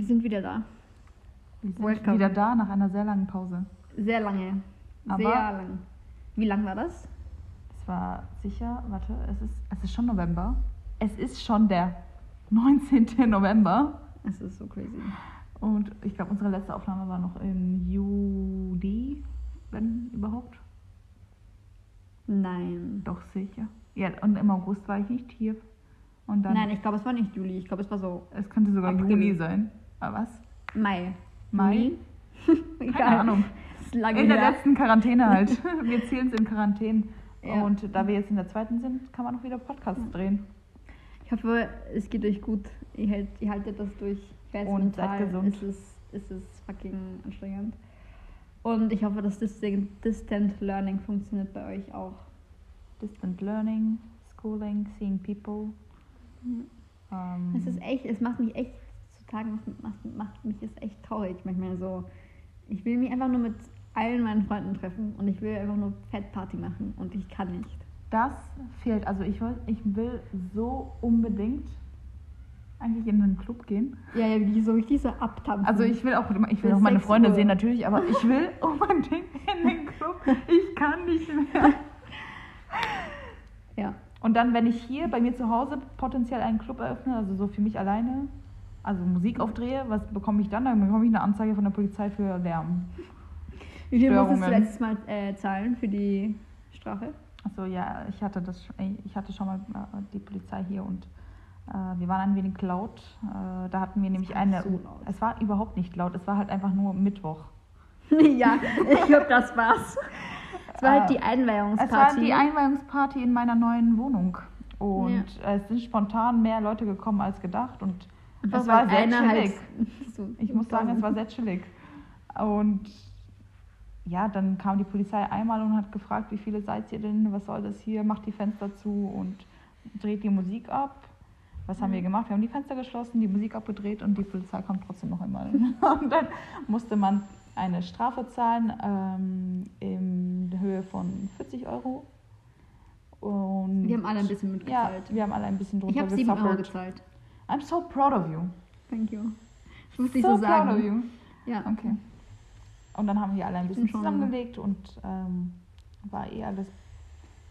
Wir sind wieder da. Wir sind Welcome. wieder da nach einer sehr langen Pause. Sehr lange. Aber- Sehr lang. Wie lang war das? Es war sicher, warte, es ist, es ist schon November. Es ist schon der 19. November. Es ist so crazy. Und ich glaube, unsere letzte Aufnahme war noch im Juli, wenn überhaupt. Nein. Doch sicher. Ja, und im August war ich nicht hier. Und dann, Nein, ich glaube, es war nicht Juli. Ich glaube, es war so es könnte sogar April. Juni sein. Was? Mai. Mai? Juni? Keine Ahnung. Ist In der letzten Quarantäne halt. Wir zählen es in Quarantäne. Ja. Und da wir jetzt in der zweiten sind, kann man auch wieder Podcasts drehen. Ich hoffe, es geht euch gut. Ihr, hält, ihr haltet das durch. Ich weiß, Und seid mental gesund. Ist es, ist es fucking anstrengend. Und ich hoffe, dass Distant, Learning funktioniert bei euch auch. Distant Learning, Schooling, Seeing People. Ähm, Es ist echt, es macht mich echt, Tagen macht, macht, mich es echt traurig. Manchmal so, ich will mich einfach nur mit allen meinen Freunden treffen und ich will einfach nur Fett Party machen und ich kann nicht. das fehlt. Also ich will, ich will so unbedingt eigentlich in einen Club gehen. Ja, ja, wie so richtig so abtanzen. Also ich will auch, ich will Bis auch meine 6 Freunde Uhr. sehen natürlich, aber ich will unbedingt in den Club. Ich kann nicht mehr. Ja. Und dann, wenn ich hier bei mir zu Hause potenziell einen Club eröffne, also so für mich alleine, also Musik aufdrehe, was bekomme ich dann? Dann bekomme ich eine Anzeige von der Polizei für Lärm. Wie viel musstest du letztes Mal äh, zahlen für die Strafe? Achso, ja, ich hatte das, ich hatte schon mal äh, die Polizei hier und äh, wir waren ein wenig laut. Äh, da hatten wir nämlich eine. so laut. Es war überhaupt nicht laut, es war halt einfach nur Mittwoch. ja, ich glaube, das war's. Es war halt die Es Einweihungsparty. war die Einweihungsparty in meiner neuen Wohnung. Und es sind spontan mehr Leute gekommen als gedacht. Und Es war sehr chillig. halt so Ich muss sagen, es war sehr chillig. Und ja, dann kam die Polizei einmal und hat gefragt, wie viele seid ihr denn? Was soll das hier? Macht die Fenster zu und dreht die Musik ab. Was haben wir gemacht? Wir haben die Fenster geschlossen, die Musik abgedreht und die Polizei kommt trotzdem noch einmal. Und dann musste man eine Strafe zahlen ähm, in Höhe von 40 Euro. Und Wir haben alle ein bisschen ja, mitgezahlt. wir haben alle ein bisschen drunter ich habe 7 Euro gezahlt. I'm so proud of you. Thank you. Das musste ich so so proud of sagen. you. Ja. Okay. Und dann haben wir alle ein bisschen zusammengelegt und ähm, war eh alles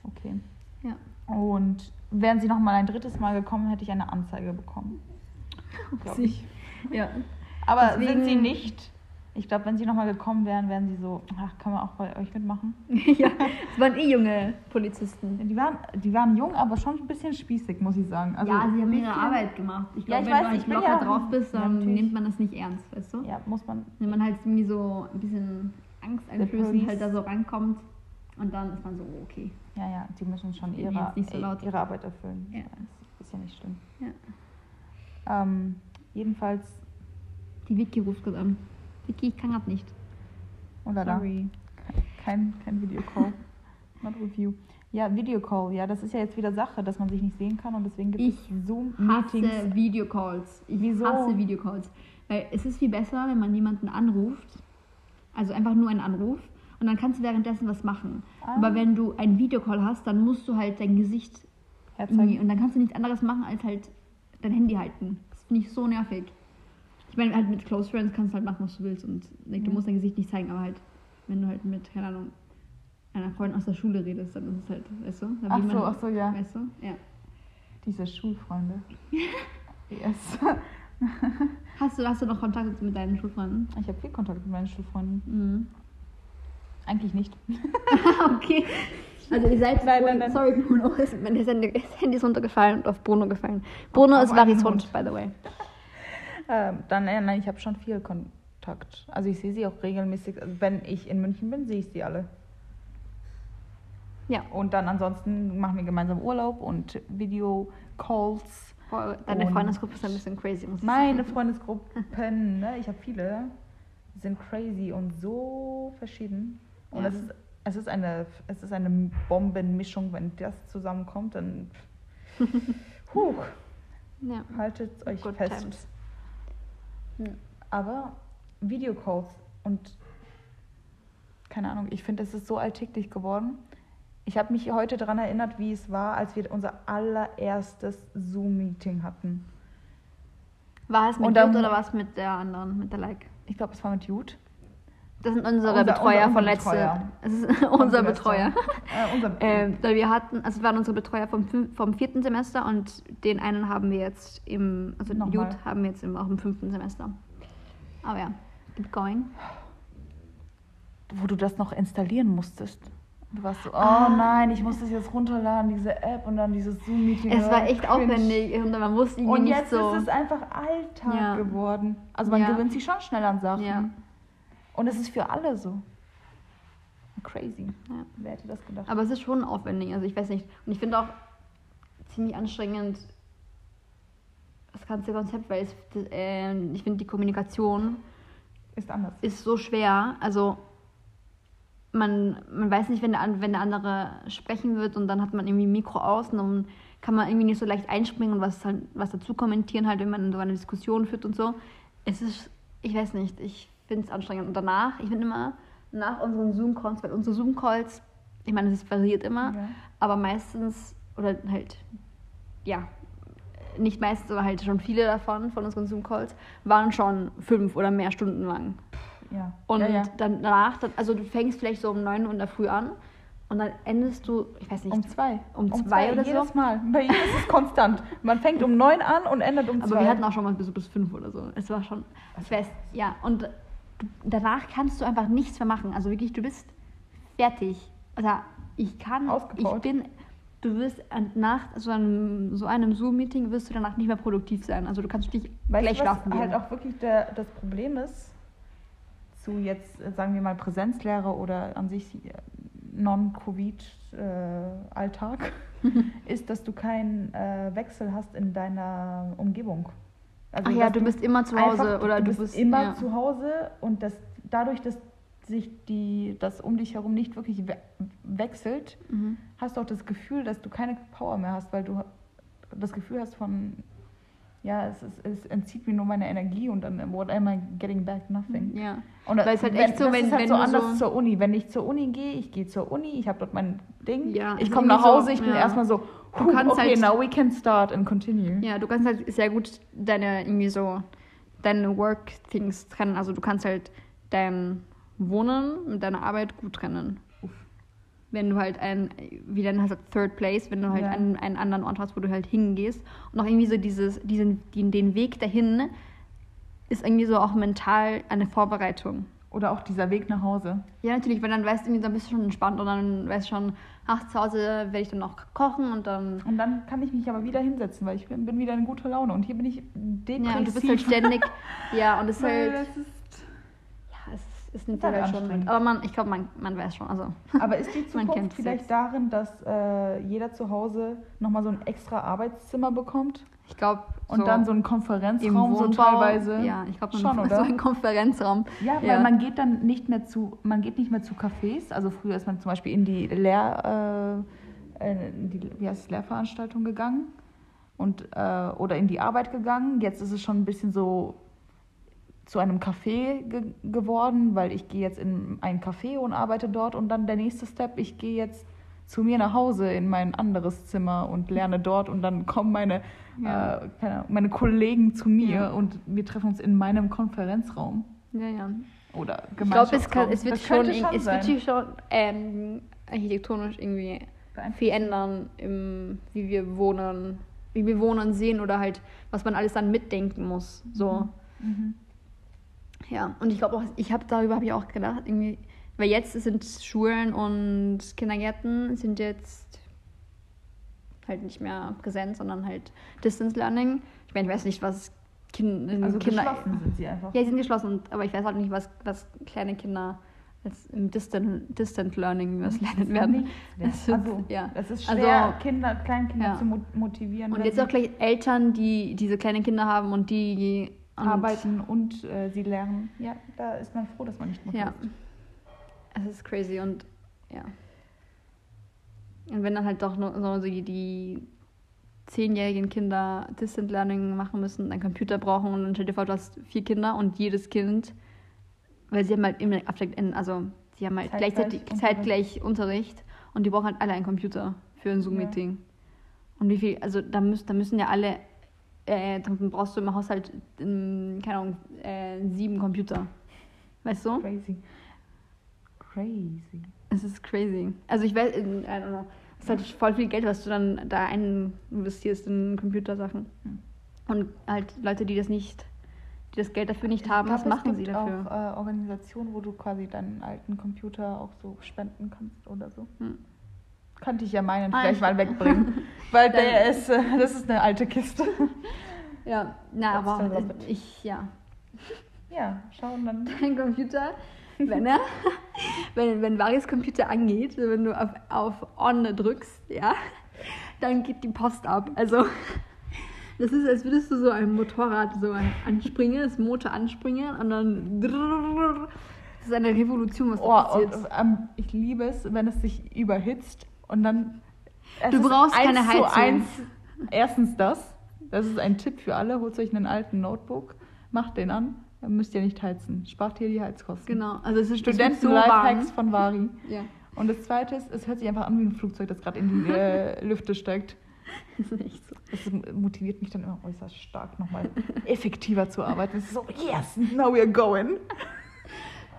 okay. ja. Und wären sie noch mal ein drittes Mal gekommen, hätte ich eine Anzeige bekommen. Glaub Sie- ich. ja. Aber Deswegen- sind sie nicht? Ich glaube, wenn sie noch mal gekommen wären, wären sie so, ach, können wir auch bei euch mitmachen? ja. Es waren eh junge Polizisten. Die waren, die waren jung, aber schon ein bisschen spießig, muss ich sagen. Also ja, sie haben nicht ihre Arbeit gemacht. Ich Ja, glaube, ich wenn weiß, du halt ich bin locker ja- drauf bist, Ja, dann natürlich. nimmt man das nicht ernst, weißt du? Ja, muss man. Wenn man halt irgendwie so ein bisschen Angst und halt da so rankommt und dann ist man so, oh, okay. Ja, ja, die müssen schon ihre, nicht so laut. ihre Arbeit erfüllen. Ja. Das ist ja nicht schlimm. Ja. Ähm, jedenfalls, Die Vicky ruft gerade an. Vicky, ich kann gerade nicht. oder da, Sorry. kein, kein Videocall. Not you. Ja, Videocall, ja, das ist ja jetzt wieder Sache, dass man sich nicht sehen kann und deswegen gibt Ich es Hasse Zoom-Meetings. Videocalls. Ich Wieso? hasse Videocalls. Weil es ist viel besser, wenn man jemanden anruft. Also einfach nur einen Anruf. Und dann kannst du währenddessen was machen. Ah. Aber wenn du einen Videocall hast, dann musst du halt dein Gesicht. Herzeigen. Und dann kannst du nichts anderes machen, als halt dein Handy halten. Das finde ich so nervig. Ich meine, halt mit Close Friends kannst du halt machen, was du willst. Und like, du musst dein Gesicht nicht zeigen, aber halt, wenn du halt mit, keine Ahnung, einer Freundin aus der Schule redest, dann ist es halt, weißt du? Da Ach so, man- ach so, ja. Weißt du? Ja. Diese Schulfreunde. yes. Hast du, hast du noch Kontakt mit deinen Schulfreunden? Ich habe viel Kontakt mit meinen Schulfreunden. Mhm. Eigentlich nicht. okay. Also ihr seid Nein, nein, nein. sorry Bruno, ist, mein Handy ist runtergefallen und auf Bruno gefallen. Bruno Auf ist Hund. Hund, by the way. Ähm, dann, äh, nein, ich habe schon viel Kontakt. Also ich sehe sie auch regelmäßig. Also wenn ich in München bin, sehe ich sie alle. Ja. Und dann ansonsten machen wir gemeinsam Urlaub und Video-Calls. Boah, Deine Und- Freundesgruppe ist ein bisschen crazy, muss ich Meine sagen. Freundesgruppen, ne, ich habe viele, sind crazy und so verschieden. Und Ja. es, ist, es, ist eine, es ist eine Bombenmischung, wenn das zusammenkommt, dann huh, Ja. haltet euch Good fest. times. Aber Videocalls und keine Ahnung, ich finde, es ist so alltäglich geworden. Ich habe mich heute daran erinnert, wie es war, als wir unser allererstes Zoom-Meeting hatten. War es mit Jut oder war es mit der anderen, mit der Like? Ich glaube, es war mit Jude. Das sind unsere Unser- Betreuer unser- von letzte. Betreuer. Es ist unser. Betreuer. Äh, unser Ähm, wir hatten, also waren unsere Betreuer vom, vom vierten Semester und den einen haben wir jetzt im, also Nochmal. Jut haben wir jetzt im, auch im fünften Semester. Aber ja, keep going. wo du das noch installieren musstest. Du warst so, oh Ah. nein, ich muss das jetzt runterladen, diese App und dann dieses Zoom-Meeting. Es war echt Cringe. aufwendig und man wusste irgendwie Und nicht jetzt so. ist es einfach Alltag Ja. geworden. Also man Ja. gewöhnt sich schon schnell an Sachen. Ja. Und es ist für alle so. Crazy. Ja. Wer hätte das gedacht? Aber es ist schon aufwendig, also ich weiß nicht. Und ich finde auch ziemlich anstrengend das ganze Konzept, weil es, äh, ich finde die Kommunikation Ist anders. ist so schwer. Also man, man weiß nicht, wenn der, wenn der andere sprechen wird und dann hat man irgendwie ein Mikro aus und dann kann man irgendwie nicht so leicht einspringen und was, halt, was dazu kommentieren, halt, wenn man so eine Diskussion führt und so. Es ist, ich weiß nicht, ich finde es anstrengend. Und danach, ich finde immer, nach unseren Zoom-Calls, weil unsere Zoom-Calls, ich meine, es variiert immer, Ja. aber meistens, oder halt, ja, nicht meistens, aber halt schon viele davon, von unseren Zoom-Calls, waren schon fünf oder mehr Stunden lang. Ja. Und ja, ja. dann danach, also du fängst vielleicht so um 9 Uhr in der Früh an und dann endest du, ich weiß nicht, Um zwei. Um zwei oder so? jedes Mal. Bei ihm ist es konstant. Man fängt um neun an und endet um aber zwei. wir hatten auch schon mal bis, bis 5 oder so. Es war schon, ich weiß, ja. Und danach kannst du einfach nichts mehr machen. Also wirklich, du bist fertig. Also ich kann, ich Ausgepowert. bin, du wirst nach so einem, so einem Zoom-Meeting wirst du danach nicht mehr produktiv sein. Also du kannst dich Weißt gleich du, was schlafen gehen. halt auch wirklich der, das Problem ist, zu jetzt, äh, sagen wir mal, Präsenzlehre oder an sich äh, Non-Covid-Alltag, ist, dass du keinen äh, Wechsel hast in deiner Umgebung. Also, Ach ja, du bist immer zu Hause einfach- oder du du bist bist immer ja. zu Hause und das, dadurch, dass sich die, das um dich herum nicht wirklich we wechselt, Mhm. hast du auch das Gefühl, dass du keine Power mehr hast, weil du das Gefühl hast von, ja, es, ist, es entzieht mir nur meine Energie und dann, what am I getting back? Nothing. Ja. Und Weil es halt wenn- echt so, wenn- ist halt wenn so du anders so- zur Uni. Wenn ich zur Uni gehe, ich gehe zur Uni, ich habe dort mein Ding, Ja, ich komme nach Hause, so, ich bin ja. erstmal so, Du "Huh, kannst okay, halt- now we can start and continue. Ja, du kannst halt sehr gut deine irgendwie so deine Work-Things trennen. Also du kannst halt dein Wohnen mit deiner Arbeit gut trennen. Wenn du halt ein, wie dann das, Third Place, wenn du halt Ja. einen, einen anderen Ort hast, wo du halt hingehst. Und auch irgendwie so dieses, diesen, den, den Weg dahin ist irgendwie so auch mental eine Vorbereitung. Oder auch dieser Weg nach Hause. Ja, natürlich, weil dann weißt du, dann bist du schon entspannt und dann weißt du schon, ach, zu Hause werde ich dann auch kochen und dann Und dann kann ich mich aber wieder hinsetzen, weil ich bin, bin wieder in guter Laune. Und hier bin ich depressiv. Ja, und du bist halt ständig. Ja, und es ist Weil halt. das ist, Ja, es, es nimmt Ist halt halt schon mit. Aber man, ich glaube, man, man weiß schon. Also, aber ist die Zukunft vielleicht jetzt. darin, dass äh, jeder zu Hause nochmal so ein extra Arbeitszimmer bekommt? Ich glaube. Und dann so im Konferenzraum so teilweise? Ja, ich glaube, Schon, so oder? ein Konferenzraum. Ja, weil Ja. man geht dann nicht mehr zu, man geht nicht mehr zu Cafés. Also früher ist man zum Beispiel in die Lehr, äh, äh, in die, wie heißt es, Lehrveranstaltung gegangen und äh, oder in die Arbeit gegangen. Jetzt ist es schon ein bisschen so zu einem Café ge geworden, weil ich gehe jetzt in ein Café und arbeite dort und dann der nächste Step, ich gehe jetzt zu mir nach Hause in mein anderes Zimmer und lerne dort und dann kommen meine, Ja. äh, keine meine Kollegen zu mir Ja. und wir treffen uns in meinem Konferenzraum. Ja, ja. Oder Ich glaube, es, es wird Das schon, irg- es wird schon ähm, architektonisch irgendwie viel ändern, im, wie wir wohnen, wie wir wohnen sehen oder halt, was man alles dann mitdenken muss. So. Mhm. Ja, und ich glaube auch, ich habe darüber habe ich auch gedacht, irgendwie, weil jetzt sind Schulen und Kindergärten sind jetzt halt nicht mehr präsent, sondern halt Distance Learning. Ich meine, ich weiß nicht, was kind, Also Kinder. geschlossen sind sie einfach. Ja, sie sind geschlossen, aber ich weiß halt nicht, was, was kleine Kinder jetzt im Distant, Distant Learning was lernen werden. Es also, ja. Es ist Also- schwer, Kinder, Kleinkinder Ja. zu mo- motivieren, Und jetzt auch gleich Eltern, die diese kleinen Kinder haben und die und- arbeiten und äh, sie lernen. Ja, da ist man froh, dass man nicht motiviert. Ja. Es ist crazy und ja. Und wenn dann halt doch nur so die, die zehnjährigen Kinder Distant Learning machen müssen, einen Computer brauchen und dann stell dir vor, du hast vier Kinder und jedes Kind, weil sie haben halt immer Absteck, also sie haben halt Zeitgleich gleichzeitig Unterricht. zeitgleich Unterricht und die brauchen halt alle einen Computer für ein Zoom-Meeting. Und wie viel, also da, müssen da müssen ja alle äh, dann brauchst du im Haushalt, ähm, keine Ahnung, äh, sieben Computer. Weißt du? Crazy. Crazy. Es ist crazy. Also ich weiß, I don't know. Es ist halt voll viel Geld, was du dann da ein investierst in Computersachen. Und halt Leute, die das nicht, die das Geld dafür nicht haben, Ich was glaub, machen es sie gibt dafür? auch äh, Organisationen, wo du quasi deinen alten Computer auch so spenden kannst oder so. Hm. Könnte ich ja meinen Ah, vielleicht ich- mal wegbringen. Weil der ist, äh, das ist eine alte Kiste. Ja, na, aber ich, ja. Ja, schauen dann. Dein Computer, wenn er, wenn, wenn Varis Computer angeht, wenn du auf, auf On drückst, ja, dann geht die Post ab. Also, das ist, als würdest du so ein Motorrad so anspringen, das Motor anspringen und dann. Das ist eine Revolution, was da Oh, passiert. und, ähm, ich liebe es, wenn es sich überhitzt und dann. Du brauchst keine zu Heizung. Eins, erstens das. Das ist ein Tipp für alle. Holt euch einen alten Notebook, macht den an. Müsst ihr nicht heizen. Spart hier die Heizkosten. Genau, also es ist wird so von Vari. Ja, Und das zweite ist, es hört sich einfach an wie ein Flugzeug, das gerade in die äh, Lüfte steigt. das ist echt so. Das motiviert mich dann immer äußerst stark, nochmal effektiver zu arbeiten. Es ist so, yes, now we're going.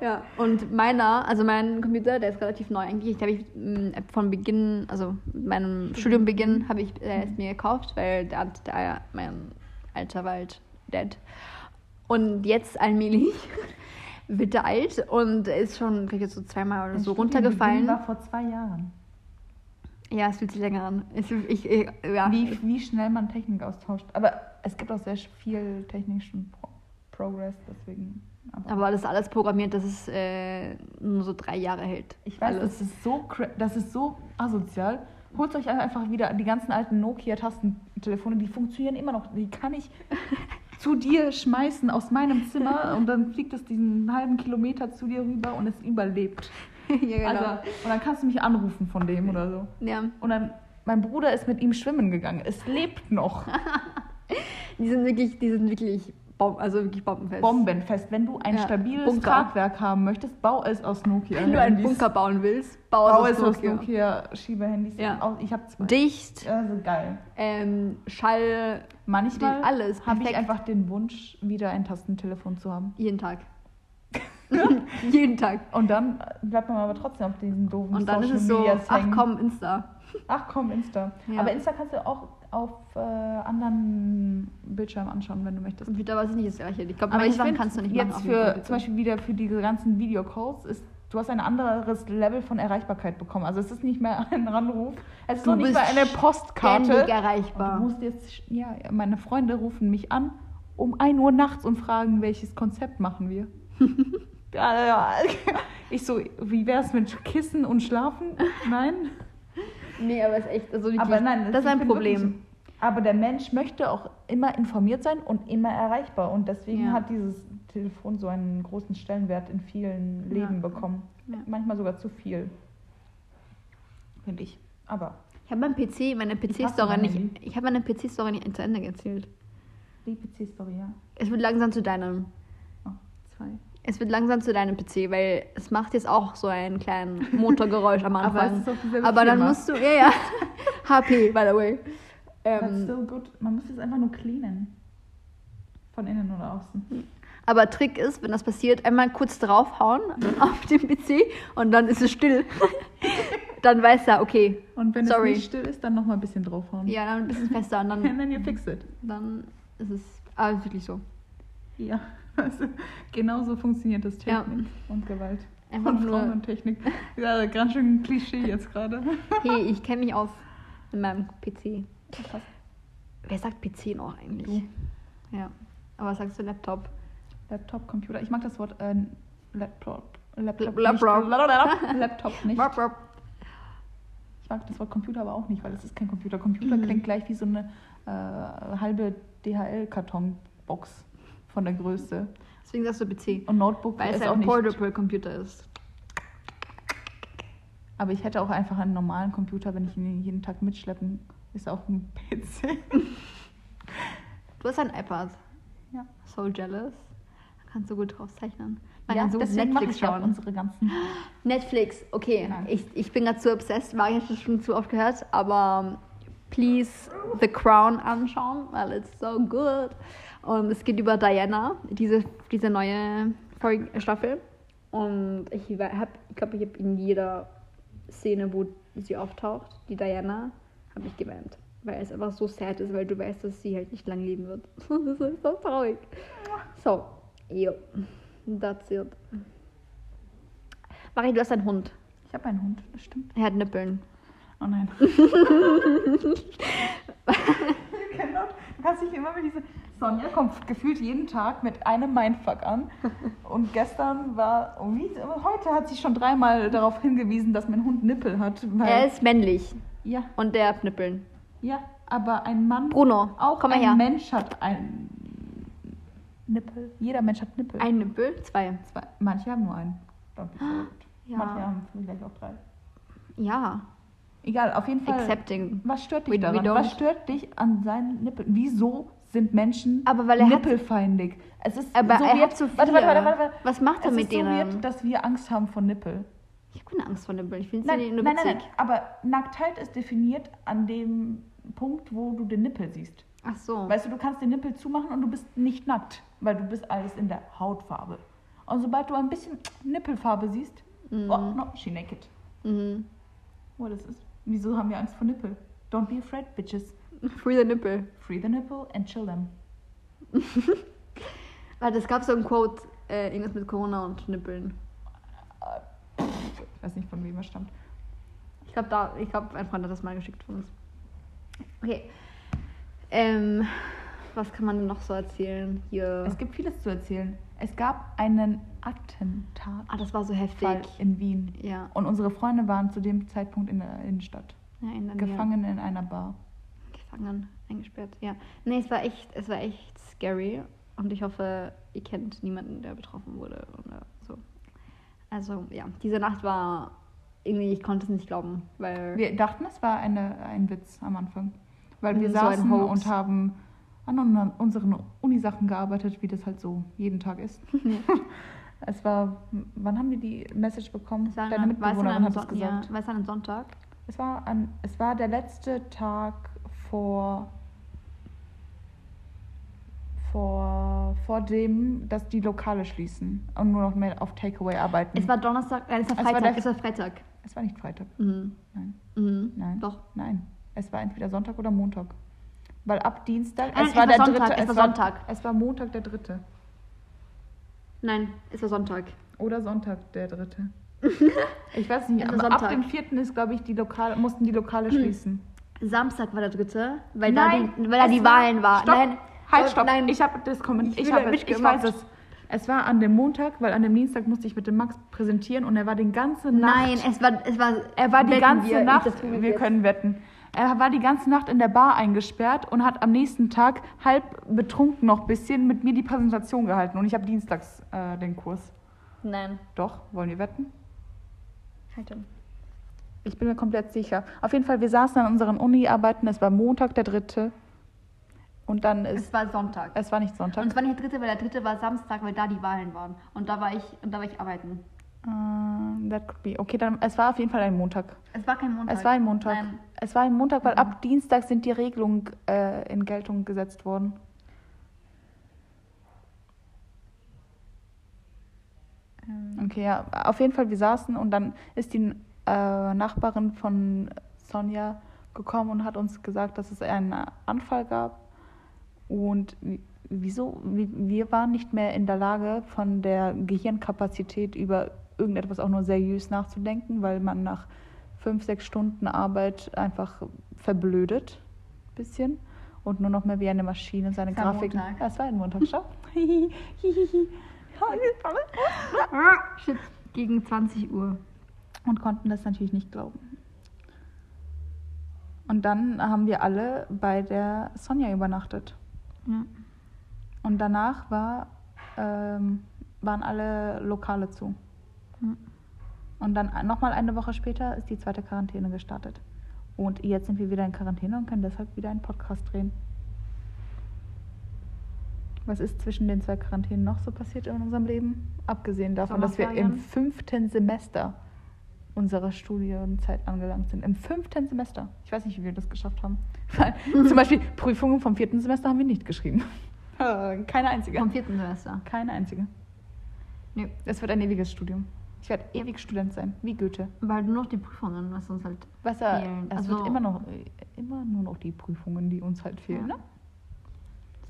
Ja, und meiner, also mein Computer, der ist relativ neu eigentlich. Den habe ich mh, von Beginn, also mit meinem Studiumbeginn, habe ich äh, es mir gekauft, weil der, der, mein alter war halt dead. Und jetzt allmählich wird er alt und ist schon, glaube ich, jetzt so zweimal oder so runtergefallen. war vor zwei Jahren. Ja, es fühlt sich länger an. Ich, ich, ja, Wie, wie schnell man Technik austauscht. Aber es gibt auch sehr viel technischen Pro Progress, deswegen. Aber, aber das ist alles programmiert, dass es äh, nur so drei Jahre hält. ich weiß, alles. das ist, so, das ist so asozial. Holt euch einfach wieder die ganzen alten Nokia-Tastentelefone, die funktionieren immer noch. Die kann ich zu dir schmeißen aus meinem Zimmer und dann fliegt es diesen halben Kilometer zu dir rüber und es überlebt. ja, genau. Also, und dann kannst du mich anrufen von dem oder so. ja. Und dann, mein Bruder ist mit ihm schwimmen gegangen. Es lebt noch. Die sind wirklich, die sind wirklich, Bom also wirklich bombenfest. Bombenfest. Wenn du ein Ja, stabiles Bunker. Tragwerk haben möchtest, bau es aus Nokia. Wenn du einen Handys. Bunker bauen willst, bau, Bau es es aus Nokia. Nokia Schiebehandys. Ja. Ich habe zwei. Dicht, Also geil. ähm, Schall, Manchmal alles habe ich einfach den Wunsch, wieder ein Tastentelefon zu haben. jeden Tag. jeden Tag. Und dann bleibt man aber trotzdem auf diesen doofen Und dann ist Social es so, Medias ach komm, Insta. Ach komm, Insta. Ja. Aber Insta kannst du auch auf äh, anderen Bildschirmen anschauen, wenn du möchtest. Computer weiß ich nicht, ist ja Ich glaube, Aber manche ich Sachen kannst du nicht jetzt machen. für zum Beispiel wieder für diese ganzen Videocalls ist du hast ein anderes Level von Erreichbarkeit bekommen. Also es ist nicht mehr ein Anruf, es ist Du noch nicht mal eine Postkarte. ständig Und du erreichbar. musst jetzt, ja, meine Freunde rufen mich an um 1 Uhr nachts und fragen, welches Konzept machen wir. Ich so, wie wär's mit Kissen und Schlafen? Nein. Nee, aber es ist echt, also wirklich, Aber nein, das ist ich ein Problem. wirklich. Aber der Mensch möchte auch immer informiert sein und immer erreichbar. Und deswegen Ja. hat dieses Telefon so einen großen Stellenwert in vielen Ja. Leben bekommen. Ja. Manchmal sogar zu viel. Finde ich. Aber Ich habe meinen PC, meine PC-Story nicht, ich habe meine PC-Story nicht zu Ende erzählt. die PC-Story, ja. Es wird langsam zu deinem. Oh, zwei. Es wird langsam zu deinem PC, weil es macht jetzt auch so einen kleinen Motorgeräusch am Aber Anfang. dieselbe Aber dann musst du, ja, ja. HP, by the way. That's Ähm, still good. Man muss es einfach nur cleanen. Von innen oder außen. aber Trick ist, wenn das passiert, einmal kurz draufhauen auf dem PC und dann ist es still. dann weiß er, okay, Und wenn Sorry. es nicht still ist, dann noch mal ein bisschen draufhauen. ja, dann ein bisschen fester und And dann, then you fix it. dann ist es aber wirklich so. Ja. Also, genau so funktioniert das Ja. Technik und Gewalt. Einfach und Frauen und Technik. Ja, ganz schön Klischee jetzt gerade. Hey, ich kenne mich aus mit meinem PC. Wer sagt PC noch eigentlich? Ja. Aber was sagst du Laptop? Laptop, Computer. Ich mag das Wort äh, Laptop. Laptop, Laptop. Nicht. Laptop nicht. Ich mag das Wort Computer aber auch nicht, weil es ist kein Computer. Computer Mhm. klingt gleich wie so eine äh, halbe DHL-Kartonbox von der Größe. Deswegen sagst du PC. Und Notebook Weil es ist auch ein. Portable Computer ist. Aber ich hätte auch einfach einen normalen Computer, wenn ich ihn jeden Tag mitschleppen. Ist auch ein PC. Du hast ein iPad. Ja. So jealous. Da kannst du gut drauf zeichnen. Man ja, kann so gut deswegen Netflix ich schauen. unsere ganzen. Netflix, okay. Nein. Ich, ich bin gerade zu obsessed. War ich schon zu oft gehört, aber please The Crown anschauen, weil it's so good. Und es geht über Diana, diese, diese neue Folge, Staffel. Und ich habe, ich glaube, ich habe in jeder Szene, wo sie auftaucht, die Diana, habe ich geweint. Weil es einfach so sad ist, weil du weißt, dass sie halt nicht lang leben wird. das ist so traurig. So, jo. That's it. Marie, du hast einen Hund. Ich habe einen Hund, das stimmt. Er hat Nippeln. Oh nein. Du kannst dich immer mit diese. Sonja kommt gefühlt jeden Tag mit einem Mindfuck an. Und gestern war. oh, heute hat sie schon dreimal darauf hingewiesen, dass mein Hund Nippel hat. Er ist männlich ja, und der hat Nippeln. ja, aber ein Mann. Bruno, Auch ein her. Mensch hat einen Nippel. Jeder Mensch hat Nippel. Ein Nippel, zwei. Zwei. Manche haben nur einen. Ja. Manche haben vielleicht auch drei. Ja, Egal, auf jeden Fall. accepting. Was stört dich We- we daran? don't- Was stört dich an seinen Nippeln? Wieso sind Menschen Aber weil er hat- nippelfeindlich? Es ist Aber so er weird. hat zu viele. Warte, warte, warte, warte. Was macht er Es mit ist so denen? weird, dass wir Angst haben vor Nippel. ich habe keine Angst vor Nippeln. Ich finde Nein, sie nein, nur nein, witzig. nein. Aber Nacktheit ist definiert an dem Punkt, wo du den Nippel siehst. Ach so. Weißt du, du kannst den Nippel zumachen und du bist nicht nackt, weil du bist alles in der Hautfarbe. Und sobald du ein bisschen Nippelfarbe siehst, Mhm. oh, no, she naked. Mhm. Oh, das ist. Wieso haben wir Angst vor Nippel? Don't be afraid, bitches. Free the Nippel. Free the nipple and chill them. Warte, es gab so ein Quote, äh, irgendwas mit Corona und Nippeln. Ich weiß nicht, von wem er stammt. Ich glaube, da, ich glaube, ein Freund hat das mal geschickt von uns. Okay. Ähm, was kann man denn noch so erzählen hier? Es gibt vieles zu erzählen. Es gab einen Attentat ah, das war so heftig. in Wien. Ja. Und unsere Freunde waren zu dem Zeitpunkt in der Innenstadt. ja, in der. Gefangen in einer Bar. Gefangen, eingesperrt. Ja. Nee, es war echt, es war echt scary. Und ich hoffe, ihr kennt niemanden, der betroffen wurde oder so. Also, ja, diese Nacht war irgendwie, ich konnte es nicht glauben, weil. Wir dachten, es war eine, ein Witz am Anfang. Weil wir So saßen Hoax. und haben an un- unseren Unisachen gearbeitet, wie das halt so jeden Tag ist. es war, wann haben wir die Message bekommen? es war, Deine Mitbewohnerin einem hat es gesagt. Ja, war es an einem Sonntag? Es war, an, es war der letzte Tag vor, vor, vor dem, dass die Lokale schließen und nur noch mehr auf Takeaway arbeiten. Es war Donnerstag, nein, es war Es war Freitag. der- es war Freitag. es war nicht Freitag. Mhm. Nein, Mhm. nein, Doch. nein. Es war entweder Sonntag oder Montag. Weil ab Dienstag, Nein, es es war war der Sonntag, dritte, es war Sonntag. Es war Montag der dritte. Nein, es war Sonntag. Oder Sonntag der dritte. Ich weiß nicht, aber ab Sonntag. dem vierten ist, glaube ich, die Lokale, mussten die Lokale schließen. Samstag war der dritte, weil Nein, da die, weil da die war- Wahlen waren. Nein, Halt, stopp. Nein, Ich habe das kommentiert. Ich Ich, habe, ich weiß es. Es war an dem Montag, weil an dem Dienstag musste ich mit dem Max präsentieren und er war die ganze Nacht. nein, es war, es war. er war die ganze wir, Nacht. Wir können wetten. Er war die ganze Nacht in der Bar eingesperrt und hat am nächsten Tag halb betrunken noch ein bisschen mit mir die Präsentation gehalten und ich habe dienstags äh, den Kurs. Nein, Doch, wollen wir wetten? halt. Ich bin mir komplett sicher. Auf jeden Fall, wir saßen an unseren Uni-Arbeiten. Es war Montag der dritte. Und dann ist. Es war Sonntag. Es war nicht Sonntag. Und es war nicht der dritte, weil der dritte war Samstag, weil da die Wahlen waren. Und da war ich, und da war ich arbeiten. Uh, that could be. Okay, dann es war auf jeden Fall ein Montag. Es war kein Montag. Es war ein Montag. Nein. Es war ein Montag, weil ab Dienstag sind die Regelungen äh, in Geltung gesetzt worden. Ähm, Okay, ja. Auf jeden Fall, wir saßen und dann ist die äh, Nachbarin von Sonja gekommen und hat uns gesagt, dass es einen Anfall gab. Und wieso? Wie- Wir waren nicht mehr in der Lage, von der Gehirnkapazität über irgendetwas auch nur seriös nachzudenken, weil man nach fünf, sechs Stunden Arbeit einfach verblödet. Bisschen. Und nur noch mehr wie eine Maschine seine Grafiken. Montag. Es war ein Montag, schau. Gegen 20 Uhr. und konnten das natürlich nicht glauben. Und dann haben wir alle bei der Sonja übernachtet. Ja. Und danach war, ähm, waren alle Lokale zu. Und dann nochmal eine Woche später ist die zweite Quarantäne gestartet. Und jetzt sind wir wieder in Quarantäne und können deshalb wieder einen Podcast drehen. Was ist zwischen den zwei Quarantänen noch so passiert in unserem Leben? Abgesehen davon, dass wir im fünften Semester unserer Studienzeit angelangt sind. Im fünften Semester. Ich weiß nicht, wie wir das geschafft haben. Weil zum Beispiel Prüfungen vom vierten Semester haben wir nicht geschrieben. Keine einzige. Vom vierten Semester. Keine einzige. Nee. Es wird ein ewiges Studium. Ich werde ewig Student sein, wie Goethe. Weil nur noch die Prüfungen, was uns halt. Was er, Fehlen. es Also- wird immer noch immer nur noch die Prüfungen, die uns halt fehlen. Ja. Ne?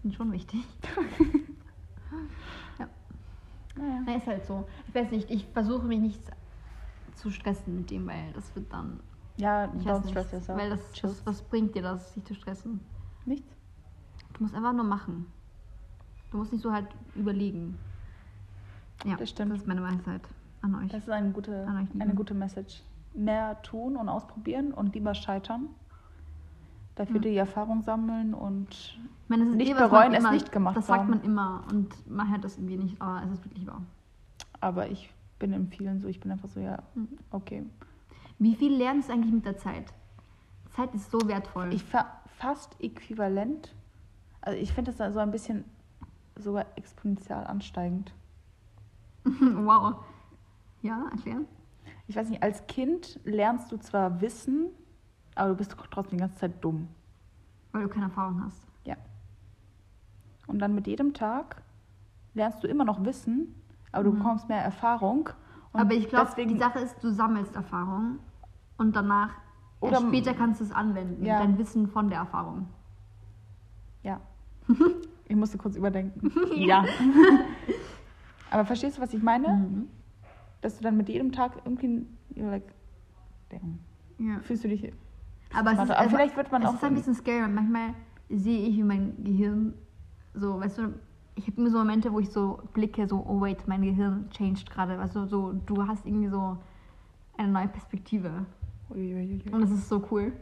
sind schon wichtig. Naja. Na, ist halt so. Ich weiß nicht, ich versuche mich nicht zu stressen mit dem, weil das wird dann. Ja, Ich don't nicht, stress yourself. Weil das, das, was bringt dir das, sich zu stressen? Nichts. Du musst einfach nur machen. Du musst nicht so halt überlegen. Ja, Das stimmt. Das ist meine Weisheit an euch. Das ist eine gute, eine gute Message. Mehr tun und ausprobieren und lieber scheitern. Dafür Ja. die Erfahrung sammeln und meine, das nicht eh, bereuen, es immer, nicht gemacht Das zu sagt haben. man immer und man hört das irgendwie nicht, aber es ist wirklich wahr. aber ich bin in vielen so, ich bin einfach so, ja, Mhm. okay. Wie viel lernst du eigentlich mit der Zeit? Zeit ist so wertvoll. Ich fa fast äquivalent. Also ich finde das da so ein bisschen sogar exponentiell ansteigend. wow. Ja, erklären? Ich weiß nicht, als Kind lernst du zwar Wissen, aber du bist trotzdem die ganze Zeit dumm. Weil du keine Erfahrung hast. Ja. Und dann mit jedem Tag lernst du immer noch Wissen, aber du Mhm. bekommst mehr Erfahrung. Und aber ich glaube, die Sache ist, du sammelst Erfahrung und danach, Oder- später kannst du es anwenden. Ja. Dein Wissen von der Erfahrung. Ja. Ich musste kurz überdenken. ja. aber verstehst du, was ich meine? Mhm. Dass du dann mit jedem Tag irgendwie, like, damn, Ja. fühlst du dich. Aber, es ist, also, vielleicht wird man es auch. ist ein bisschen scary. Manchmal sehe ich, wie mein Gehirn so, weißt du, ich habe immer so Momente, wo ich so blicke, so, oh wait, mein Gehirn changed gerade. Also so, du hast irgendwie so eine neue Perspektive. Uiuiui. Und das ist so cool.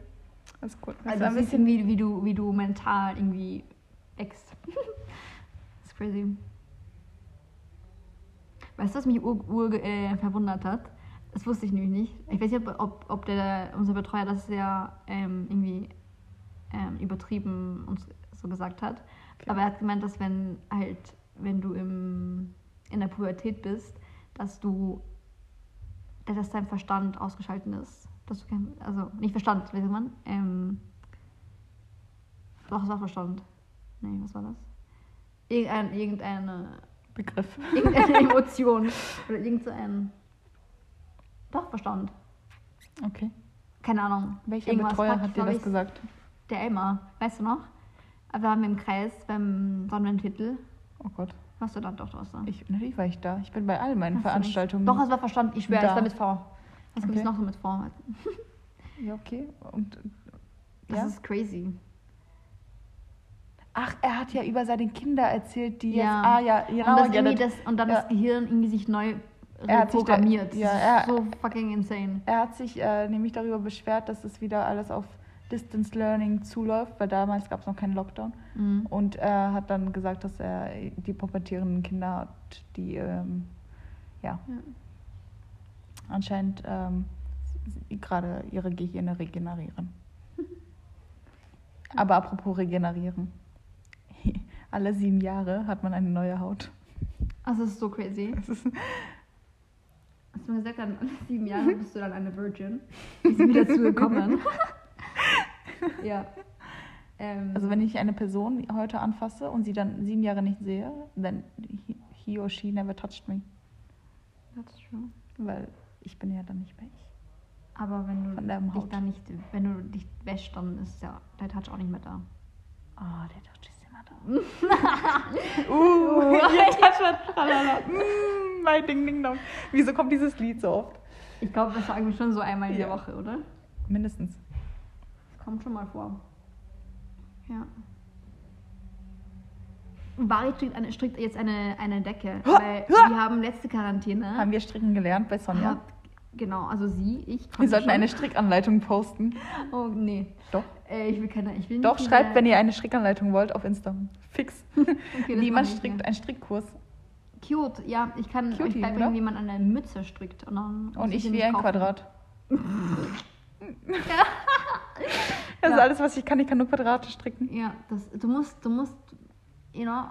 Das ist cool. Also ist ein du bisschen, irgendwie, wie du, wie du mental irgendwie wächst. das ist crazy. Weißt du, was mich ur, ur, äh, verwundert hat? Das wusste ich nämlich nicht. Ich weiß nicht, ob, ob, der, unser Betreuer das sehr ähm, irgendwie ähm, übertrieben uns so gesagt hat. Okay. Aber er hat gemeint, dass wenn halt, wenn du im, in der Pubertät bist, dass du, dass dein Verstand ausgeschaltet ist. Dass du kein, also nicht Verstand, wie sagt man? Ähm, doch, es war Verstand. Nee, was war das? Irgendein, irgendeine, Begriff. irgendeine Emotion. Oder irgendein. Doch, Verstand. Okay. Keine Ahnung. Welcher Irgendwas Betreuer hat, hat dir das ich, gesagt? Der Elmar, weißt du noch? Waren wir im Kreis beim Sonnentitel. Oh Gott. Warst du da doch draußen? Ich, natürlich war ich da. Ich bin bei all meinen Hast Veranstaltungen. Doch, es war Verstand. Ich schwöre, Da. es war mit V. Was gibt es Okay. noch so mit V? Ja, okay. Und Das ja. ist crazy. Ach, er hat ja über seine Kinder erzählt, die Ja. jetzt. Ah ja, genau. und, das ja, das- und dann ja. das Gehirn irgendwie sich neu Er hat sich da- programmiert. ja, er- so fucking insane. Er hat sich äh, nämlich darüber beschwert, dass es wieder alles auf Distance Learning zuläuft, weil damals gab es noch keinen Lockdown. Mhm. Und er hat dann gesagt, dass er die pubertierenden Kinder hat, die ähm, ja, Ja. anscheinend ähm, gerade ihre Gehirne regenerieren. Aber apropos regenerieren. Alle sieben Jahre hat man eine neue Haut. Also, das ist so crazy. Das ist, Hast du mir gesagt, dann alle sieben Jahre bist du dann eine Virgin. Wie sind wir dazu gekommen? ja. Ähm, also wenn ich eine Person heute anfasse und sie dann sieben Jahre nicht sehe, then he, or she never touched me. That's true. Weil ich bin ja dann nicht mehr ich. Aber wenn du dich dann nicht, wenn du dich wäschst, dann ist ja der Touch auch nicht mehr da. Ah, der Touch ist. uh, der Touch hat tralala. Mm, mein Ding, Ding, Dong. Wieso kommt dieses Lied so oft? Ich glaube, das sagen wir schon so einmal in der Ja. Woche, oder? Mindestens. Das kommt schon mal vor. Ja. Bari strickt, eine, strickt jetzt eine, eine Decke, weil wir haben letzte Quarantäne. Haben wir stricken gelernt bei Sonja? Hab- genau, also sie, ich. Wir sollten schon. eine Strickanleitung posten. Oh, nee. Doch. Äh, ich will keine. Ich will Doch, nicht schreibt, wenn ihr eine Strickanleitung wollt, auf Insta. Fix. Okay, Wie man strickt, ja. ein Strickkurs. Cute, ja. Ich kann Cutie, euch beibringen, wie man eine Mütze strickt. Und, dann Und ich wie ein kaufen. Quadrat. Das ist Ja. alles, was ich kann. Ich kann nur Quadrate stricken. Ja, das, du musst, du musst, you know,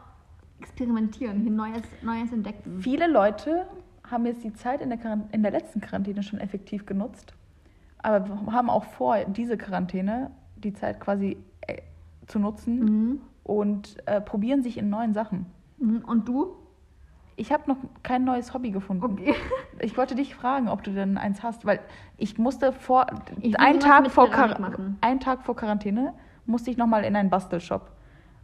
experimentieren, hier Neues, Neues entdecken. Viele Leute haben jetzt die Zeit in der, Quarant- in der letzten Quarantäne schon effektiv genutzt. Aber wir haben auch vor, diese Quarantäne, die Zeit quasi äh, zu nutzen Mhm. und äh, probieren sich in neuen Sachen. Mhm. Und du? Ich habe noch kein neues Hobby gefunden. Okay. Ich wollte dich fragen, ob du denn eins hast, weil ich musste vor Ich einen Tag vor einen Tag vor Quarantäne musste ich noch mal in einen Bastelshop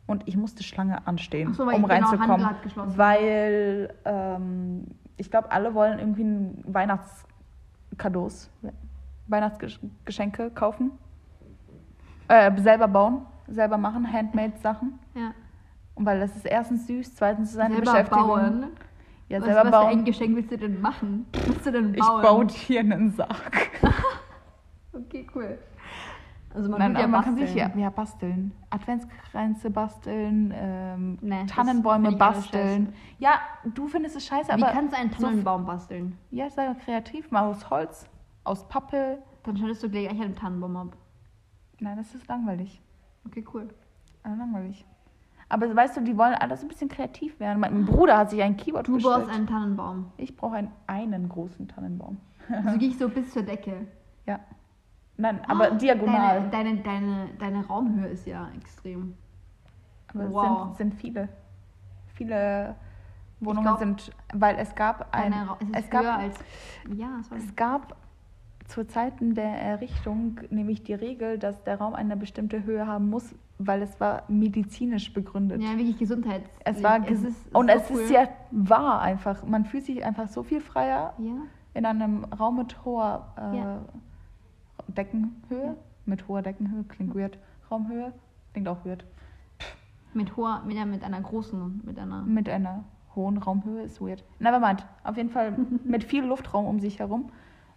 und ich musste Schlange anstehen, so, um genau, reinzukommen, weil ähm, ich glaube, alle wollen irgendwie Weihnachtskados, Weihnachtsgeschenke kaufen, äh, selber bauen, selber machen, Handmade-Sachen. Ja. Und weil das ist erstens süß, zweitens ist eine selber Beschäftigung. bauen. Ja, was, selber was für ein bauen. Geschenk willst du denn machen? Was willst du denn Ich bauen? baue dir einen Sarg. Okay, cool. Also man Nein, ja man kann sich ja, ja basteln. Adventskränze basteln, ähm, Nee, Tannenbäume basteln. Ja, du findest es scheiße, Wie aber kannst du einen so- Tannenbaum basteln? ja, sei doch kreativ, mal aus Holz, aus Pappe. Dann schneidest du gleich einen Tannenbaum ab. Nein, das ist langweilig. Okay, cool. Äh, langweilig. Aber weißt du, die wollen alles ein bisschen kreativ werden. Mein Bruder hat sich ein Keyboard Du bestellt. baust einen Tannenbaum. Ich brauche einen, einen großen Tannenbaum. Also gehe ich so bis zur Decke. Ja. Nein, aber diagonal. Deine, deine, deine, deine Raumhöhe ist ja extrem. Aber es Wow. sind, sind viele. Viele Wohnungen glaub, sind, weil es gab ein, es es gab, als. Ja, es es gab zu Zeiten der Errichtung nämlich die Regel, dass der Raum eine bestimmte Höhe haben muss, weil es war medizinisch begründet. Ja, wirklich Gesundheit. Es war es ist, und es cool. ist ja wahr einfach. Man fühlt sich einfach so viel freier Ja. in einem Raum mit hoher äh, Ja. Deckenhöhe. Mit hoher Deckenhöhe klingt weird. Raumhöhe klingt auch weird. Mit hoher, mit, ja, mit einer großen, mit einer. Mit einer hohen Raumhöhe ist weird. Nevermind. Auf jeden Fall mit viel Luftraum um sich herum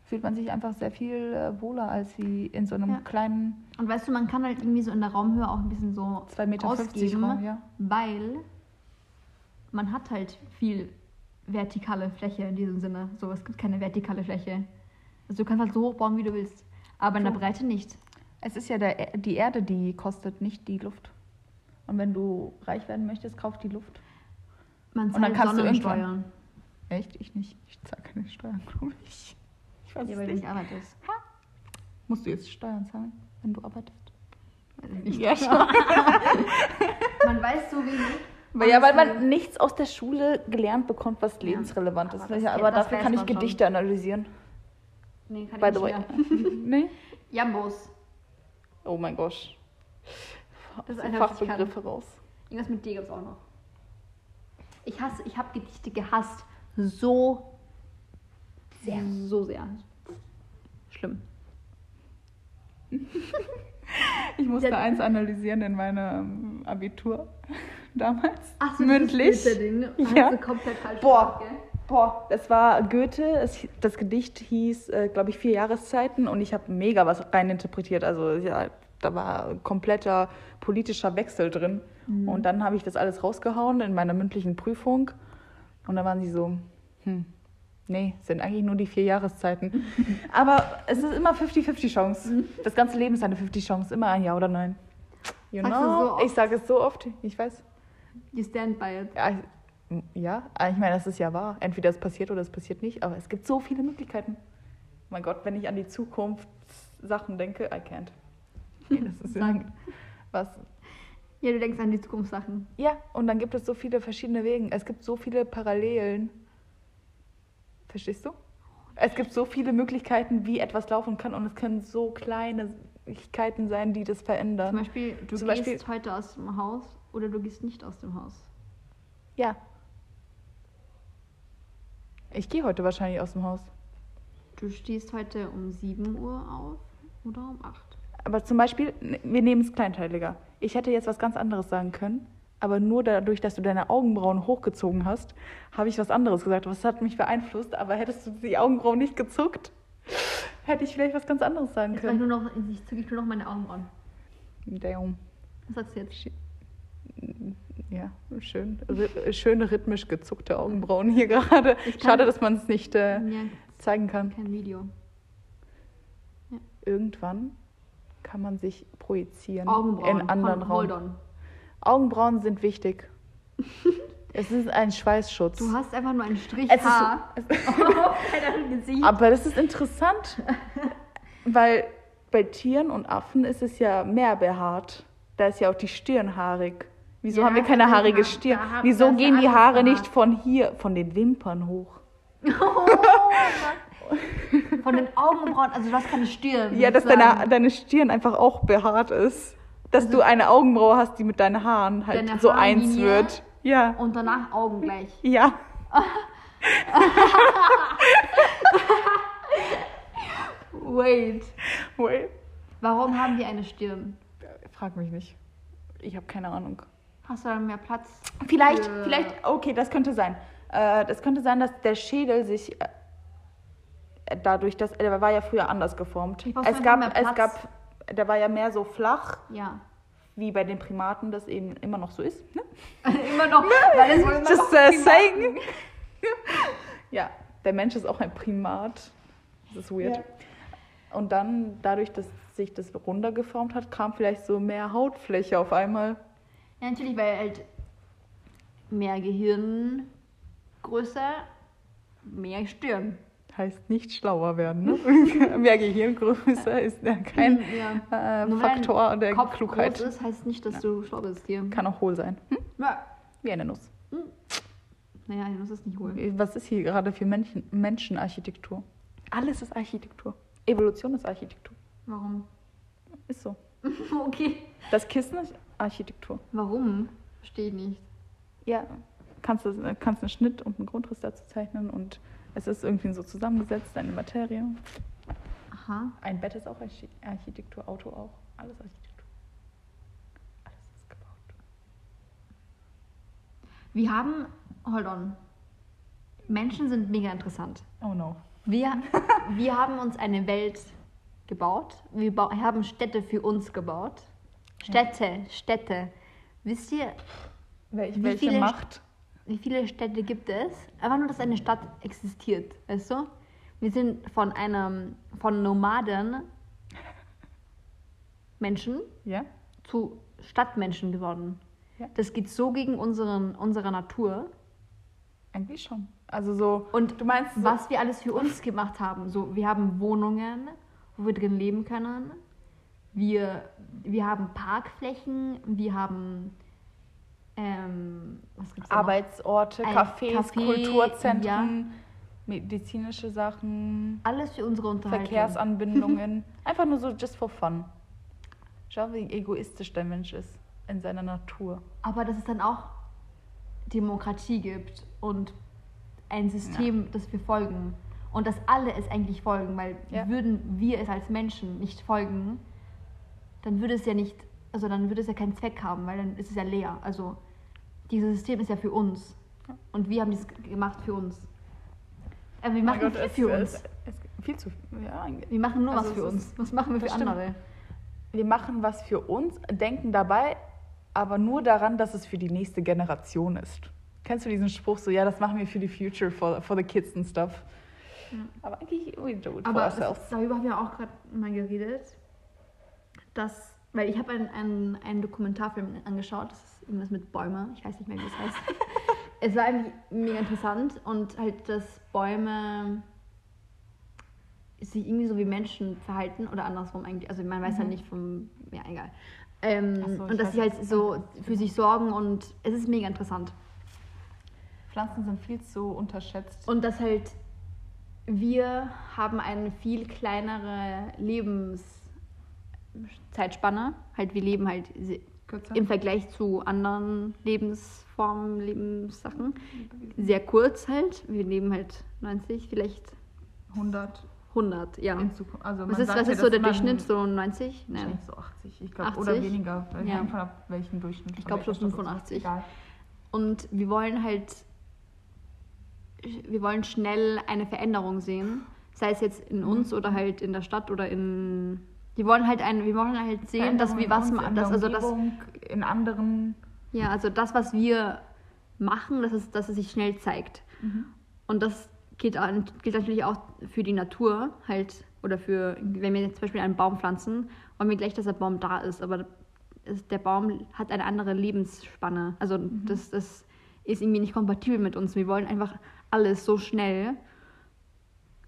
fühlt man sich einfach sehr viel äh, wohler als wie in so einem Ja. kleinen Und weißt du, man kann halt irgendwie so in der Raumhöhe auch ein bisschen so 2,50 Meter ausgeben, Raum, ja. weil man hat halt viel vertikale Fläche in diesem Sinne. So, es gibt keine vertikale Fläche. Also du kannst halt so hoch bauen, wie du willst. Aber in der. Breite nicht. Es ist ja der, die Erde, die kostet, nicht die Luft. Und wenn du reich werden möchtest, kauf die Luft. Man Und dann zahlt kannst du Sonnensteuern. Echt? Ich nicht. Ich zahle keine Steuern, glaube ich. Ich weiß Ja, weil du nicht. nicht arbeitest. Musst du jetzt Steuern zahlen, wenn du arbeitest? Weiß ich nicht. Ja, schon. Man weiß so wenig. Weil, ja, weil man nichts aus der Schule gelernt bekommt, was lebensrelevant aber ist. Ja, aber das dafür kann ich man schon. Gedichte analysieren. Nee, kann By ich the way. nee? Jambos. Oh mein Gott. Das ist kann. Fachbegriffe raus. Irgendwas mit D gibt's auch noch. Ich hasse, ich habe Gedichte gehasst. So sehr. So sehr. Schlimm. Ich musste Ja. eins analysieren in meinem Abitur damals. Ach so, Mündlich. dieses Ding. Ja. Hast du komplett falsch Boah. gemacht, gell? Boah, das war Goethe. Es, das Gedicht hieß, äh, glaube ich, Vier Jahreszeiten und ich habe mega was reininterpretiert. Also ja, da war kompletter politischer Wechsel drin. Mhm. Und dann habe ich das alles rausgehauen in meiner mündlichen Prüfung. Und dann waren sie so, hm, nee, sind eigentlich nur die vier Jahreszeiten. Aber es ist immer 50-50 Chance. Mhm. Das ganze Leben ist eine 50 Chance. Immer ein Ja oder Nein. You know? so ich sage es so oft, ich weiß. You stand by it. Ja, ja, ich meine, das ist ja wahr. Entweder es passiert oder es passiert nicht, aber es gibt so viele Möglichkeiten. Mein Gott, wenn ich an die Zukunftssachen denke, I can't. Nee, das ist Sag. was. Ja, du denkst an die Zukunftssachen. Ja, und dann gibt es so viele verschiedene Wege. Es gibt so viele Parallelen. Verstehst du? Es gibt so viele Möglichkeiten, wie etwas laufen kann und es können so kleine Möglichkeiten sein, die das Zum verändern. Beispiel, du Zum gehst Beispiel- heute aus dem Haus oder du gehst nicht aus dem Haus. Ja. Ich gehe heute wahrscheinlich aus dem Haus. Du stehst heute um 7 Uhr auf oder um 8. Aber zum Beispiel, wir nehmen es kleinteiliger. Ich hätte jetzt was ganz anderes sagen können, aber nur dadurch, dass du deine Augenbrauen hochgezogen hast, habe ich was anderes gesagt. Was hat mich beeinflusst? Aber hättest du die Augenbrauen nicht gezuckt, hätte ich vielleicht was ganz anderes sagen Jetzt mach ich können. nur noch, ich zücke nur noch meine Augen an. Damn. Was sagst du jetzt? Ja, schön. Ry- Schöne rhythmisch gezuckte Augenbrauen hier gerade. Schade, dass man es nicht äh, Ja, zeigen kann. kein Video. Irgendwann kann man sich projizieren Augenbrauen. in anderen Raum. Augenbrauen sind wichtig. Es ist ein Schweißschutz. Du hast einfach nur einen Strich Es ist Haar auf deinem Gesicht. Aber das ist interessant, weil bei Tieren und Affen ist es ja mehr behaart. Da ist ja auch die Stirn haarig. Wieso Ja, haben wir keine haarige da Stirn? Wieso gehen die Haare nicht von hier, von den Wimpern hoch? Von den Augenbrauen, also du hast keine Stirn. Ja, dass deine, deine Stirn einfach auch behaart ist. Dass du eine Augenbraue hast, die mit deinen Haaren halt Also Deine so eins wird. Ja. Und danach Augen gleich. Ja. Wait. Wait. Warum haben die eine Stirn? Frag mich nicht. Ich habe keine Ahnung. Hast du dann mehr Platz? Vielleicht, für- vielleicht, okay, das könnte sein. Äh, das könnte sein, dass der Schädel sich äh, dadurch, dass er war ja früher anders geformt. Es gab, es gab, der war ja mehr so flach, Ja. wie bei den Primaten das eben immer noch so ist. Ne? immer noch. Weil es Just uh, saying. ja, der Mensch ist auch ein Primat. Das ist weird. Und dann, dadurch, dass sich das runder geformt hat, kam vielleicht so mehr Hautfläche auf einmal. Ja, natürlich, weil halt mehr Gehirngröße, mehr Stirn. Heißt nicht schlauer werden. Ne? mehr Gehirngröße ist ja kein Ja. äh, Faktor der Kopf Klugheit. groß ist, heißt nicht, dass du schlau bist hier. Kann auch hohl sein. Hm? Ja. Wie eine Nuss. Naja, das ist nicht wohl. Was ist hier gerade für Menschen, Menschenarchitektur? Alles ist Architektur. Evolution ist Architektur. Warum? Ist so. okay. Das Kissen ist Architektur. Warum? Verstehe ich nicht. Ja, kannst du kannst einen Schnitt und einen Grundriss dazu zeichnen und es ist irgendwie so zusammengesetzt, eine Materie. Aha. Ein Bett ist auch Archi- Architektur, Auto auch, alles Architektur. Alles ist gebaut. Wir haben, hold on. Menschen sind mega interessant. Oh no. Wir, wir haben uns eine Welt gebaut. Wir haben Städte für uns gebaut. Städte, Städte. Wisst ihr, Welche, Wie welche viele Macht? wie viele Städte gibt es? Einfach nur, dass eine Stadt existiert, weißt du? Wir sind von einem, von Nomaden Menschen Ja? zu Stadtmenschen geworden. Ja. Das geht so gegen unseren, unsere Natur. Eigentlich schon. Also so. Und du meinst, so, was wir alles für uns gemacht haben. So, wir haben Wohnungen, wo wir drin leben können. Wir, wir haben Parkflächen, wir ähm, da noch? Arbeitsorte, Cafés, Café, Kulturzentren, ja. medizinische Sachen, Alles für unsere Unterhaltung. Verkehrsanbindungen. Einfach nur so just for fun. Schau, wie egoistisch der Mensch ist in seiner Natur. Aber dass es dann auch Demokratie gibt und ein System, das wir folgen. Und dass alle es eigentlich folgen, weil Ja. würden wir es als Menschen nicht folgen, dann würde es ja nicht, also dann würde es ja keinen Zweck haben, weil dann ist es ja leer. Also dieses System ist ja für uns. Und wir haben das gemacht für uns. Aber wir machen Gott, viel es- für es- uns. Es, viel zu ja. Wir machen nur Also was für es uns. Was machen wir für stimmt. andere? Wir machen was für uns, denken dabei aber nur daran, dass es für die nächste Generation ist. Kennst du diesen Spruch so, ja, das machen wir für die future, for, for the kids and stuff. Aber eigentlich, we do it for Aber ourselves. darüber haben wir auch gerade mal geredet, dass, weil ich habe einen, einen, einen Dokumentarfilm angeschaut, das ist irgendwas mit Bäume, ich weiß nicht mehr, wie es heißt. es war eigentlich mega interessant und halt, dass Bäume sich irgendwie so wie Menschen verhalten oder andersrum eigentlich, also man weiß ja nicht vom, ja egal. Ähm, so, und dass sie halt so für sich sorgen und es ist mega interessant. Pflanzen sind viel zu unterschätzt. Und dass halt wir haben eine viel kleinere Lebenszeitspanne. Halt, wir leben halt Kürzer? im Vergleich zu anderen Lebensformen, Lebenssachen sehr kurz halt. Wir leben halt 90, vielleicht 100 100, ja. Also Was ist, was ja, ist so der Durchschnitt? So 90? Nein. So 80, ich glaube. 80? Oder weniger. Ja. Ja. Von ab, welchen Durchschnitt. Ich von glaub welcher so Stadt das 85. ist. Egal. Und wir wollen halt, wir wollen schnell eine Veränderung sehen, sei es jetzt in uns oder halt in der Stadt oder in, wir wollen halt ein, wir wollen halt sehen, dass wir was machen, in also das, in anderen. ja, also das, was wir machen, dass es, dass es sich schnell zeigt. Und das gilt, an- gilt natürlich auch für die Natur halt, oder für, wenn wir jetzt zum Beispiel einen Baum pflanzen, wollen wir gleich, dass der Baum da ist, aber der Baum hat eine andere Lebensspanne. Also das, das ist irgendwie nicht kompatibel mit uns. Wir wollen einfach alles so schnell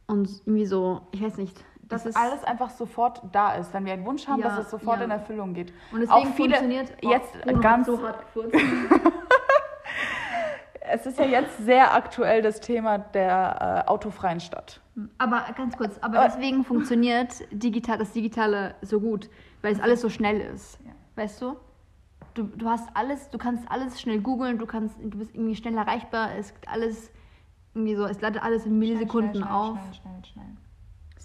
und irgendwie so, ich weiß nicht. Dass das alles einfach sofort da ist. Wenn wir einen Wunsch haben, Ja, dass es sofort ja. in Erfüllung geht. und deswegen auch viele funktioniert jetzt oh, Bruno hat ganz- so hart gefurzt. Es ist ja jetzt sehr aktuell das Thema der äh, autofreien Stadt. Aber ganz kurz, aber deswegen funktioniert digital, das Digitale so gut, weil es alles so schnell ist. Ja. Weißt du? du? Du hast alles, du kannst alles schnell googeln, du kannst, du bist irgendwie schnell erreichbar, es gibt alles irgendwie so, es ladet alles in Millisekunden schnell, schnell, auf. Schnell.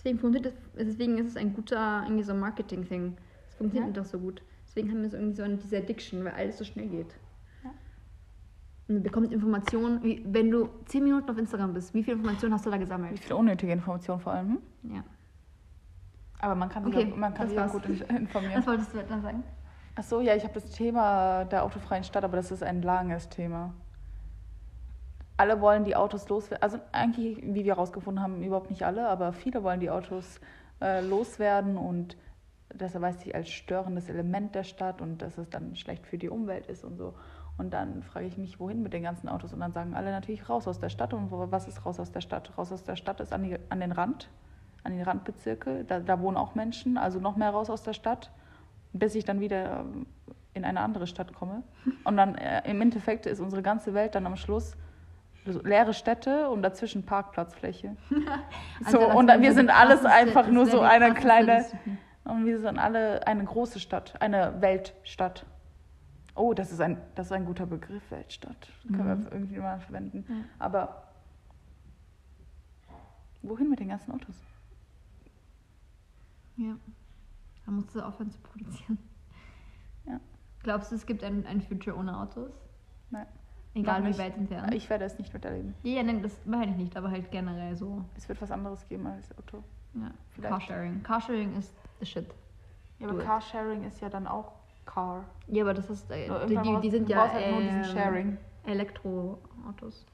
Deswegen funktioniert das, deswegen ist es ein guter irgendwie so Marketing-Thing. Es funktioniert Ja. einfach so gut. Deswegen haben wir so irgendwie so eine, diese Addiction, weil alles so schnell geht. Ja. Und man bekommt Informationen, wie, wenn du 10 Minuten auf Instagram bist, wie viele Informationen hast du da Wie gesammelt? viele unnötige Informationen vor allem. Hm? Ja. Aber man kann sich, Okay, auch, man kann das sich auch war's. gut in- informieren. Was wolltest du dann sagen? Ach so, ja, ich habe das Thema der autofreien Stadt, aber das ist ein langes Thema. Alle wollen die Autos loswerden. Also eigentlich, wie wir herausgefunden haben, überhaupt nicht alle, aber viele wollen die Autos äh, loswerden und das erweist sich als störendes Element der Stadt und dass es dann schlecht für die Umwelt ist und so. Und dann frage ich mich, wohin mit den ganzen Autos? Und dann sagen alle natürlich raus aus der Stadt. Und was ist raus aus der Stadt? Raus aus der Stadt ist an, die, an den Rand, an die Randbezirke. Da, da wohnen auch Menschen, also noch mehr raus aus der Stadt, bis ich dann wieder ähm, in eine andere Stadt komme. Und dann äh, im Endeffekt ist unsere ganze Welt dann am Schluss leere Städte und dazwischen Parkplatzfläche. So, Also das und wir sind alles einfach nur so eine kleine, und wir sind alle eine große Stadt, eine Weltstadt. Oh, das ist ein, das ist ein guter Begriff, Weltstadt. Können Mhm. wir irgendwie mal verwenden. Ja. Aber wohin mit den ganzen Autos? Ja. Da musst du aufhören zu produzieren. Ja. Glaubst du, es gibt ein, ein Future ohne Autos? Nein. Egal Noch wie nicht. weit entfernt. Ich werde es nicht miterleben. ja, nein, das meine ich nicht, aber halt generell so. Es wird was anderes geben als Auto. Ja. Vielleicht. Carsharing. Carsharing ist the shit. Ja, Do aber it. Carsharing ist ja dann auch Car. Ja, aber das ist. Äh, die, die, die sind du ja. brauchst halt nur diesen ähm, Sharing. Elektroautos.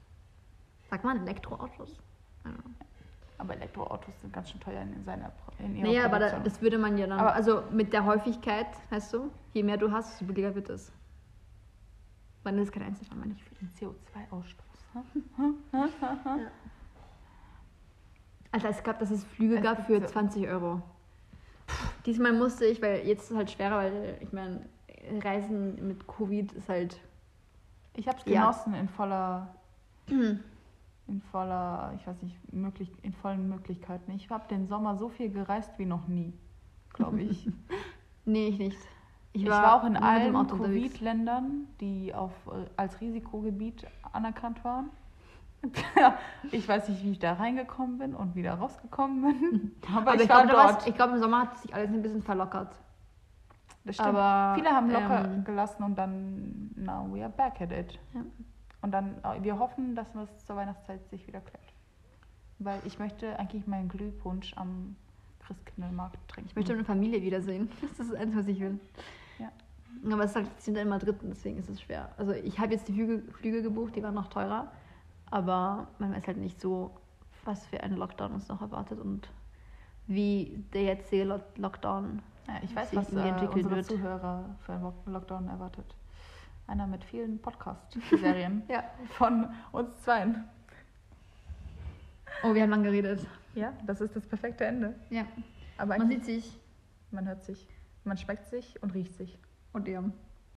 Sagt man Elektroautos? I don't know. Aber Elektroautos sind ganz schön teuer in seiner in ihrer Naja, aber da, Produktion. das würde man ja dann. Aber- also mit der Häufigkeit, weißt du, je mehr du hast, desto billiger wird es. Dann ist kein Einzelfall, meine ich. den CO2-Ausstoß. Alter, es gab, dass es Flüge Es gab für so- 20 Euro. Diesmal musste ich, weil jetzt ist es halt schwerer, weil ich meine, Reisen mit Covid ist halt. Ich habe es Ja. genossen in voller, in voller, ich weiß nicht, möglich, in vollen Möglichkeiten. Ich habe den Sommer so viel gereist wie noch nie, glaube ich. Nee, ich nicht. Ich, war, auch in nur mit dem allen. Covid-Ländern, die auf, als Risikogebiet anerkannt waren. ich weiß nicht, wie ich da reingekommen bin und wieder rausgekommen bin. Aber, Aber ich, ich war glaube, da war's- dort. ich glaube, im Sommer hat sich alles ein bisschen verlockert. Das stimmt. aber, Viele haben locker ähm, gelassen und dann, now we are back at it. Ja. Und dann, äh, wir hoffen, dass es zur Weihnachtszeit sich wieder klärt. Weil ich möchte eigentlich meinen Glühwunsch am Christkindlmarkt trinken. Ich möchte meine Familie wiedersehen. Das ist das Einzige, was ich will. Aber es halt, sind in Madrid und deswegen ist es schwer. Also ich habe jetzt die Flüge, Flüge gebucht, die waren noch teurer. Aber man weiß halt nicht so, was für ein Lockdown uns noch erwartet und wie der jetzige Lo- Lockdown. ja, ich weiß, sich was äh, entwickeln unsere wird. Zuhörer für einen Lock- Lockdown erwartet. Einer mit vielen Podcast-Serien Ja. von uns zweien. Oh, wir haben lang geredet. Ja, das ist das perfekte Ende. Ja. Aber Man sieht sich man hört sich, man schmeckt sich und riecht sich. Und ihr.